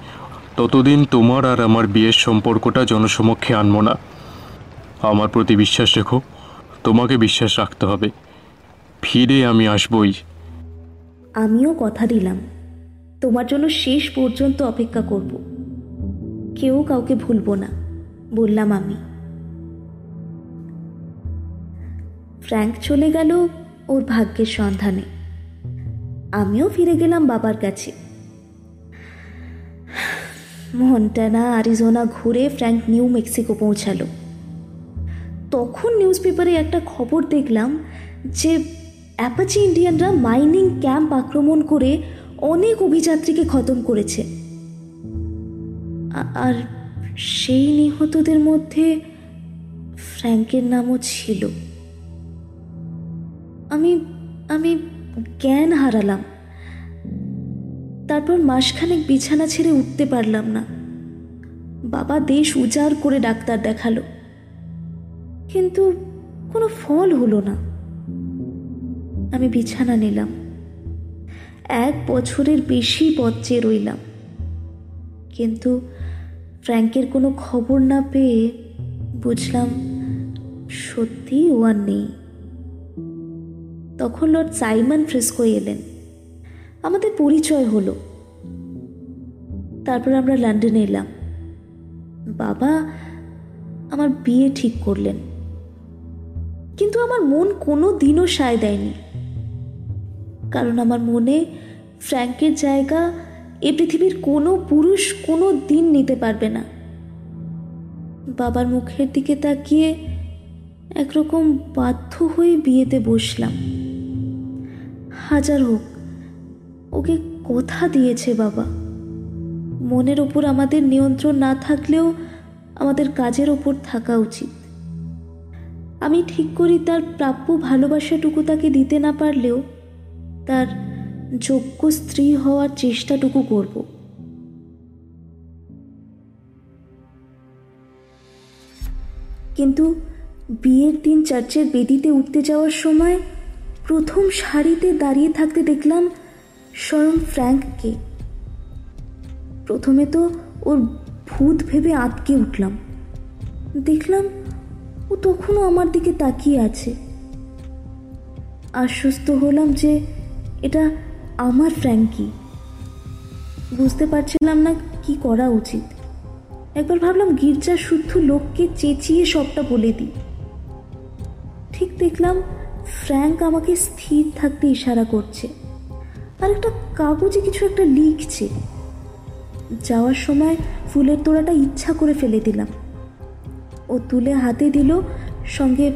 G: ততদিন তোমার আর আমার বিয়ের সম্পর্কটা জনসমক্ষে আনব না। আমার প্রতি বিশ্বাস রেখো, তোমাকে বিশ্বাস রাখতে হবে। ফিরে আমি আসবই।
F: আমিও কথা দিলাম। তোমার জন্য শেষ পর্যন্ত অপেক্ষা করব। কেউ কাউকে ভুলবো না, বললাম আমি। ফ্র্যাঙ্ক চলে গেল ওর ভাগ্যের সন্ধানে। আমিও ফিরে গেলাম বাবার কাছে। মন্টানা, আরিজোনা ঘুরে ফ্র্যাঙ্ক নিউ মেক্সিকো পৌঁছালো। তখন নিউজ পেপারে একটা খবর দেখলাম যে অ্যাপাচি ইন্ডিয়ানরা মাইনিং ক্যাম্প আক্রমণ করে অনেক অভিযাত্রীকে খতম করেছে। আর সেই নিহতদের মধ্যে ফ্র্যাঙ্কের নামও ছিল। আমি আমি জ্ঞান হারালাম। তারপর মাসখানেক বিছানা ছেড়ে উঠতে পারলাম না। বাবা দেশ উজাড় করে ডাক্তার দেখাল। কিন্তু কোনো ফল হলো না। আমি বিছানা নিলাম। এক বছরের বেশি পথ রইলাম। কিন্তু ফ্র্যাঙ্কের কোনো খবর না পেয়ে বুঝলাম সত্যি ও আর নেই। তখন লর্ড সাইমন ফ্রেস্কো এলেন। আমাদের পরিচয় হলো। তারপর আমরা লন্ডনে এলাম। বাবা আমার বিয়ে ঠিক করলেন। কিন্তু আমার মন কোনো দিনও সায় দেয়নি। কারণ আমার মনে ফ্র্যাঙ্কের জায়গা এ পৃথিবীর কোনো পুরুষ কোনো দিন নিতে পারবে না। বাবার মুখের দিকে তাকিয়ে একরকম বাধ্য হয়ে বিয়েতে বসলাম। হাজার হোক, ওকে কথা দিয়েছে বাবা। মনের ওপর আমাদের নিয়ন্ত্রণ না থাকলেও আমাদের কাজের ওপর থাকা উচিত। আমি ঠিক করি তার প্রাপ্য ভালোবাসাটুকু তাকে দিতে না পারলেও তার যোগ্য স্ত্রী হওয়ার চেষ্টাটুকু করব। কিন্তু বিয়ের দিন চার্চের বেদিতে উঠতে যাওয়ার সময় প্রথম সারিতে দাঁড়িয়ে থাকতে দেখলাম স্বয়ং ফ্র্যাঙ্ককে। প্রথমে তো ওর ভূত ভেবে আটকে উঠলাম। দেখলাম ও তখনও আমার দিকে তাকিয়ে আছে। আশ্বস্ত হলাম যে এটা আমার ফ্র্যাঙ্কি। বুঝতে পারছিলাম না কি করা উচিত। একবার ভাবলাম গির্জা শুদ্ধ লোককে চেঁচিয়ে সবটা বলে দিই। ঠিক দেখলাম ফ্র্যাঙ্ক আমাকে স্থির থাকতে ইশারা করছে। আর একটা কাগজে কিছু একটা লিখছে। যাওয়ার সময় ফুলের তোড়াটা ইচ্ছা করে ফেলে দিলাম। ও তুলে হাতে দিল সঙ্গে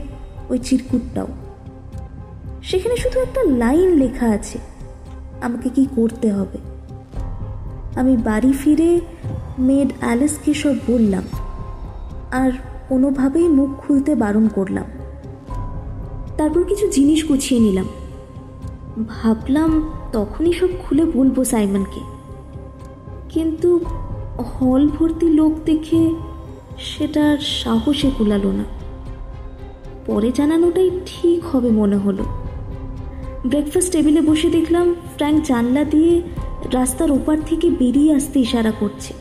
F: ওই চিরকুটটাও। সেখানে শুধু একটা লাইন লেখা আছে, আমাকে কি করতে হবে? আমি বাড়ি ফিরে মেড অ্যালিসকে সব বললাম, আর কোনোভাবেই মুখ খুলতে বারণ করলাম। তারপর কিছু জিনিস গুছিয়ে নিলাম। ভাবলাম তখনই সব খুলে বলব সাইমনকে। কিন্তু হল ভর্তি লোক দেখে সেটা সাহসে কুলালো না। পরে জানানোটাই ঠিক হবে মনে হলো। ব্রেকফাস্ট টেবিলে বসে দেখলাম ফ্র্যাঙ্ক জানলা দিয়ে রাস্তার ওপার থেকে বেরিয়ে আসতে ইশারা করছে।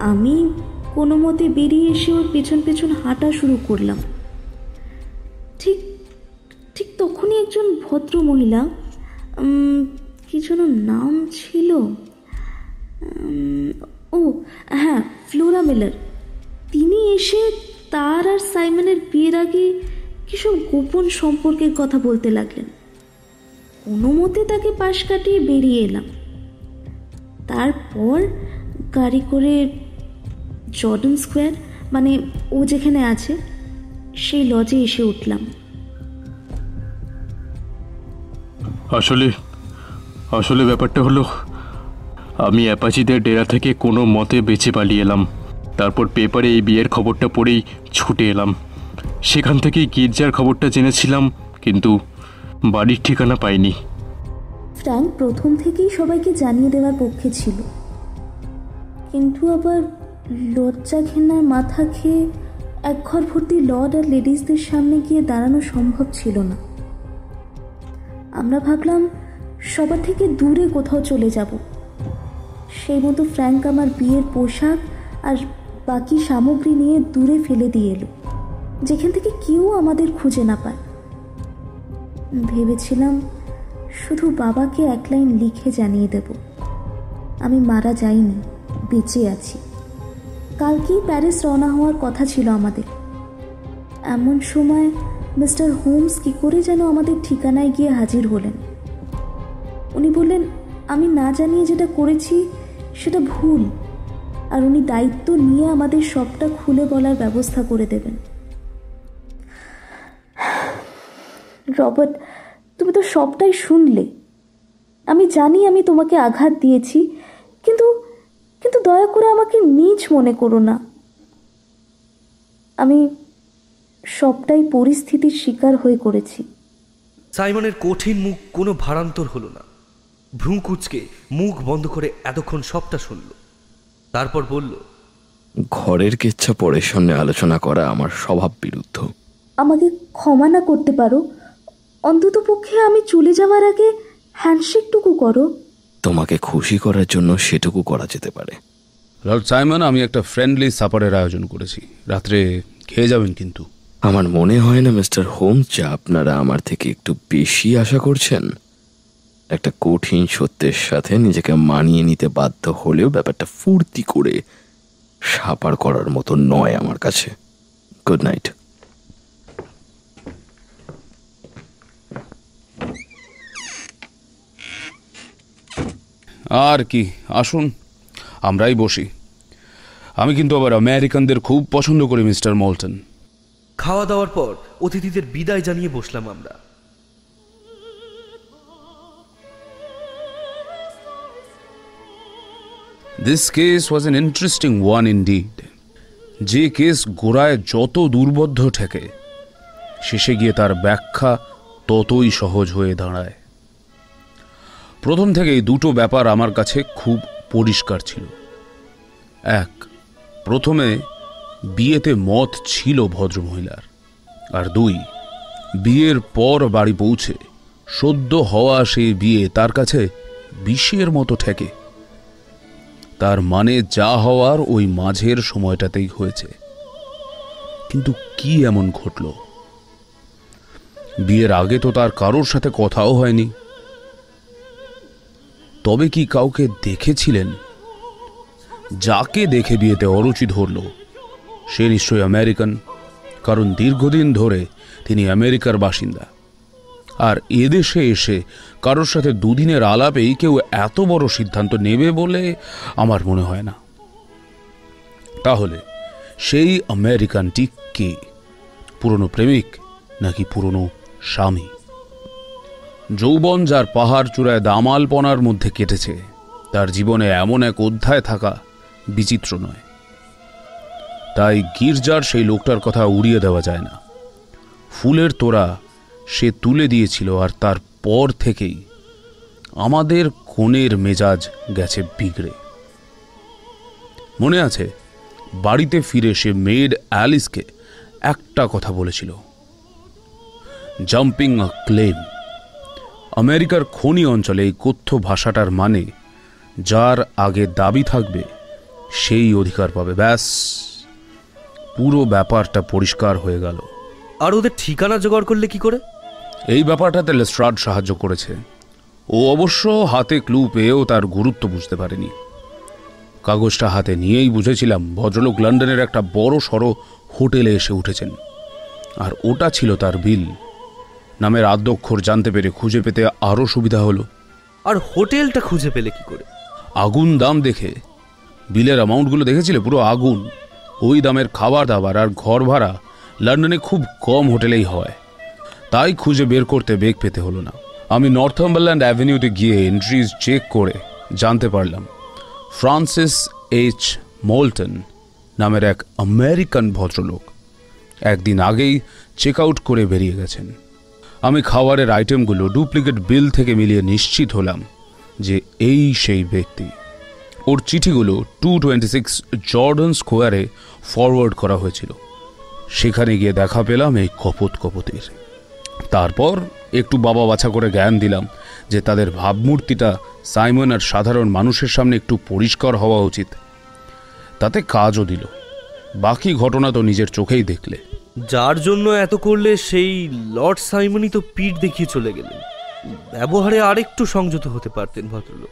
F: আমি কোনো মতে বেরিয়ে এসে ওর পেছন পেছন হাঁটা শুরু করলাম। ঠিক ঠিক তখনই একজন ভদ্র মহিলা কি যেন নাম ছিল? ও হ্যাঁ ফ্লোরা মিলার। তিনি এসে তার আর সাইমনের বিয়ের আগে কিসব গোপন সম্পর্কের কথা বলতে লাগলেন। কোনো মতে তাকে পাশ কাটিয়ে বেরিয়ে এলাম। তারপর গাড়ি করে জর্ডন স্কোয়ার মানে ও যেখানে আছে, সেই লজে এসে উঠলাম।
G: আসলে আসলে ব্যাপারটা হলো, আমি অ্যাপাচিদের ডেরা থেকে কোনো মতে বেঁচে পালিয়ে এলাম। তারপর পেপারে এই বিয়ের খবরটা পড়েই ছুটে এলাম। সেখান থেকেই গির্জার খবরটা জেনেছিলাম, কিন্তু বাড়ির ঠিকানা পাইনি।
F: ফ্র্যাঙ্ক প্রথম থেকেই সবাইকে জানিয়ে দেওয়ার পক্ষে ছিল। কিন্তু আবার লজ্জা ঘেন্নার মাথা খেয়ে এক ঘর ভর্তি লর্ড আর লেডিসদের সামনে গিয়ে দাঁড়ানো সম্ভব ছিল না। আমরা ভাবলাম, সবার থেকে দূরে কোথাও চলে যাব। সেই মতো ফ্র্যাঙ্ক আমার বিয়ের পোশাক আর বাকি সামগ্রী নিয়ে দূরে ফেলে দিয়ে এলো। যেখান থেকে কেউ আমাদের খুঁজে না পায়। ভেবেছিলাম শুধু বাবাকে এক লাইন লিখে জানিয়ে দেব। আমি মারা যাইনি, বেঁচে আছি। কালকেই প্যারিস রওনা হওয়ার কথা ছিল আমাদের। এমন সময় মিস্টার হোমস কি করে যেন আমাদের ঠিকানায় গিয়ে হাজির হলেন। উনি বললেন, আমি না জানিয়ে যেটা করেছি, সেটা ভুল। আর উনি দায়িত্ব নিয়ে আমাদের সবটা খুলে বলার ব্যবস্থা করে দেবেন। রবার্ট তুমি তো সবটাই শুনলে। আমি জানি আমি তোমাকে আঘাত দিয়েছি কিন্তু কিন্তু দয়া করে আমাকে নিজ মনে করো না। আমি সবটাই পরিস্থিতির শিকার হয়ে করেছি।
A: সাইমনের কঠিন মুখ কোনো ভারান্তর হলো না। ভ্রু কুচকে মুখ বন্ধ করে এতক্ষণ সবটা শুনল। তারপর বলল
C: ঘরের কেচ্ছা পরের সামনে আলোচনা করা আমার স্বভাব বিরুদ্ধ
F: আমাকে ক্ষমা না করতে পারো অন্তত পক্ষে আমি চলে যাওয়ার আগে হ্যান্ডশেকটুকু করো।
C: তোমাকে খুশি করার জন্য সেটুকু করা যেতে পারে।
B: লর্ড সাইমন আমি একটা ফ্রেন্ডলি সাপারের আয়োজন করেছি। রাত্রে খেয়ে যাবেন কিন্তু।
C: আমার মনে হয় না মিস্টার হোমস যে আপনারা আমার থেকে একটু বেশি আশা করছেন। একটা কঠিন সত্যের সাথে নিজেকে মানিয়ে নিতে বাধ্য হলেও ব্যাপারটা ফুর্তি করে সাপার করার মতো নয় আমার কাছে। Good night.
B: আর কি আসুন আমরাই বসি। আমি কিন্তু আবার আমেরিকানদের খুব পছন্দ করি মিস্টার মল্টন।
A: খাওয়া দাওয়ার পর অতিথিদের বিদায় জানিয়ে বসলাম আমরা।
B: This case was an interesting one indeed যে কেস গোড়ায় যত দুর্বদ্ধ ঠেকে শেষে গিয়ে তার ব্যাখ্যা ততই সহজ হয়ে দাঁড়ায়। প্রথম থেকেই দুটো ব্যাপার আমার কাছে খুব পরিষ্কার ছিল। এক, প্রথমে বিয়েতে মত ছিল ভদ্রমহিলার। আর দুই, বিয়ের পর বাড়ি পৌঁছে সদ্য হওয়া সেই বিয়ে তার কাছে বিষের মতো ঠেকে। তার মানে যা হওয়ার ওই মাঝের সময়টাতেই হয়েছে। কিন্তু কি এমন ঘটল? বিয়ের আগে তো তার কারোর সাথে কথাও হয়নি। তবে কি কাউকে দেখেছিলেন? যাকে দেখে বিয়েতে অরুচি ধরল? সে নিশ্চয়ই আমেরিকান, কারণ দীর্ঘদিন ধরে তিনি আমেরিকার বাসিন্দা। আর এদেশে এসে কারোর সাথে দুদিনের আলাপেই কেউ এত বড় সিদ্ধান্ত নেবে বলে আমার মনে হয় না। তাহলে সেই আমেরিকানটি কে? পুরনো প্রেমিক নাকি পুরনো স্বামী? যৌবন যার পাহাড় চূড়ায় দামালপনার মধ্যে কেটেছে, তার জীবনে এমন এক অধ্যায় থাকা বিচিত্র নয়। তাই গির্জার সেই লোকটার কথা উড়িয়ে দেওয়া যায় না। ফুলের তোড়া সে তুলে দিয়েছিল আর তার পর থেকেই আমাদের কোণের মেজাজ গেছে বিগড়ে। মনে আছে, বাড়িতে ফিরে সে মেড অ্যালিসকে একটা কথা বলেছিল, জাম্পিং আ ক্লেম। আমেরিকার খনি অঞ্চলে এই কথ্য ভাষাটার মানে যার আগে দাবি থাকবে সেই অধিকার পাবে। ব্যাস পুরো ব্যাপারটা পরিষ্কার হয়ে গেল।
A: আর ওদের ঠিকানা জোগাড় করলে কি করে?
B: এই ব্যাপারটাতে লেস্ট্রাড সাহায্য করেছে। ও অবশ্য হাতে ক্লু পেয়েও তার গুরুত্ব বুঝতে পারেনি। কাগজটা হাতে নিয়েই বুঝেছিলাম ভদ্রলোক লন্ডনের একটা বড় সড়ো হোটেলে এসে উঠেছেন। আর ওটা ছিল তার বিল। নামের আদ্যক্ষর জানতে পেরে খুঁজে পেতে আরও সুবিধা হলো।
A: আর হোটেলটা খুঁজে পেলে কি করে?
B: আগুন দাম দেখে। বিলের অ্যামাউন্টগুলো দেখেছিলে? পুরো আগুন। ওই দামের খাবার দাবার আর ঘর ভাড়া লন্ডনে খুব কম হোটেলেই হয়। তাই খুঁজে বের করতে বেগ পেতে হলো না। আমি নর্থাম্বারল্যান্ড অ্যাভিনিউতে গিয়ে এন্ট্রিজ চেক করে জানতে পারলাম। Francis H. মোল্টন নামের এক আমেরিকান ভদ্রলোক একদিন আগেই চেক আউট করে বেরিয়ে গেছেন। আমি খাবারের আইটেমগুলো ডুপ্লিকেট বিল থেকে মিলিয়ে নিশ্চিত হলাম যে এই সেই ব্যক্তি। ওর চিঠিগুলো টু টোয়েন্টি সিক্স জর্ডন স্কোয়ারে ফরওয়ার্ড করা হয়েছিল। সেখানে গিয়ে দেখা পেলাম এই কপত কপতের। তারপর একটু বাবা বাছা করে জ্ঞান দিলাম যে তাদের ভাবমূর্তিটা সাইমন আর সাধারণ মানুষের সামনে একটু পরিষ্কার হওয়া উচিত। তাতে কাজও দিল। বাকি ঘটনা তো নিজের চোখেই দেখলে।
A: যার জন্য এত করলে সেই লর্ড সাইমনই তো পিঠ দেখিয়ে চলে গেলেন। ব্যবহারে আরেকটু সংযত হতে পারতেন ভদ্রলোক।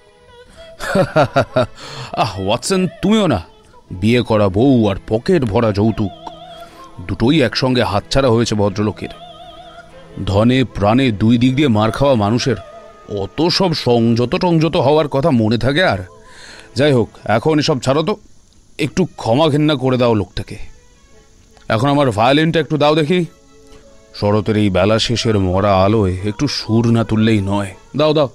B: আহ, ওয়াটসন, তুমিও না। বিয়ে করা বউ আর পকেট ভরা যৌতুক। দুটোই একসঙ্গে হাতছাড়া হয়েছে ভদ্রলোকের। ধনে প্রাণে দুই দিক দিয়ে মার খাওয়া মানুষের অত সব সংযত টংযত হওয়ার কথা মনে থাকে আর? যাই হোক, এখন এসব ছাড়ো তো। একটু ক্ষমা ঘেন্না করে দাও লোকটাকে। এখন আমার ভায়োলিনটা একটু দাও দেখি। শরতের এই বেলা শেষের মরা আলোয় একটু সুর না তুললেই নয়। দাও দাও।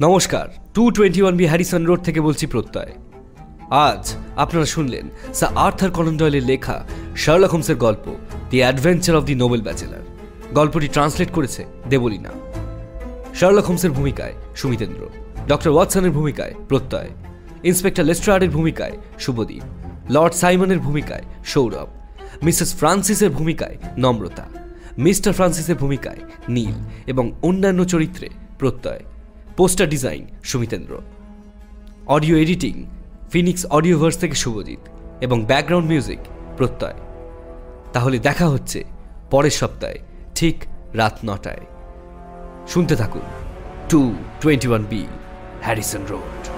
A: নমস্কার two twenty one B Harrison road থেকে বলছি প্রত্যয়। আজ আপনারা শুনলেন স্যার আর্থার কনন ডয়েলের লেখা শার্লক হোমসের গল্প the adventure of the noble bachelor গল্পটি ট্রান্সলেট করেছে দেবলীনা। শার্লক হোমসের ভূমিকায় সুমিতেন্দ্র ডক্টর ওয়াটসনের ভূমিকায় প্রত্যয় ইন্সপেক্টর লেস্ট্রার্ডের ভূমিকায় শুভদীপ লর্ড সাইমনের ভূমিকায় সৌরভ মিসেস ফ্রান্সিসের ভূমিকায় নম্রতা মিস্টার ফ্রান্সিসের ভূমিকায় নীল এবং অন্যান্য চরিত্রে Pratyay. Poster design Sumitendra. Audio editing Phoenix Audioverse থেকে শুভজিৎ এবং ব্যাকগ্রাউন্ড মিউজিক প্রত্যয়। তাহলে দেখা হচ্ছে পরের সপ্তাহে, ঠিক রাত নটায়। শুনতে থাকুন। Two twenty one B, Harrison road.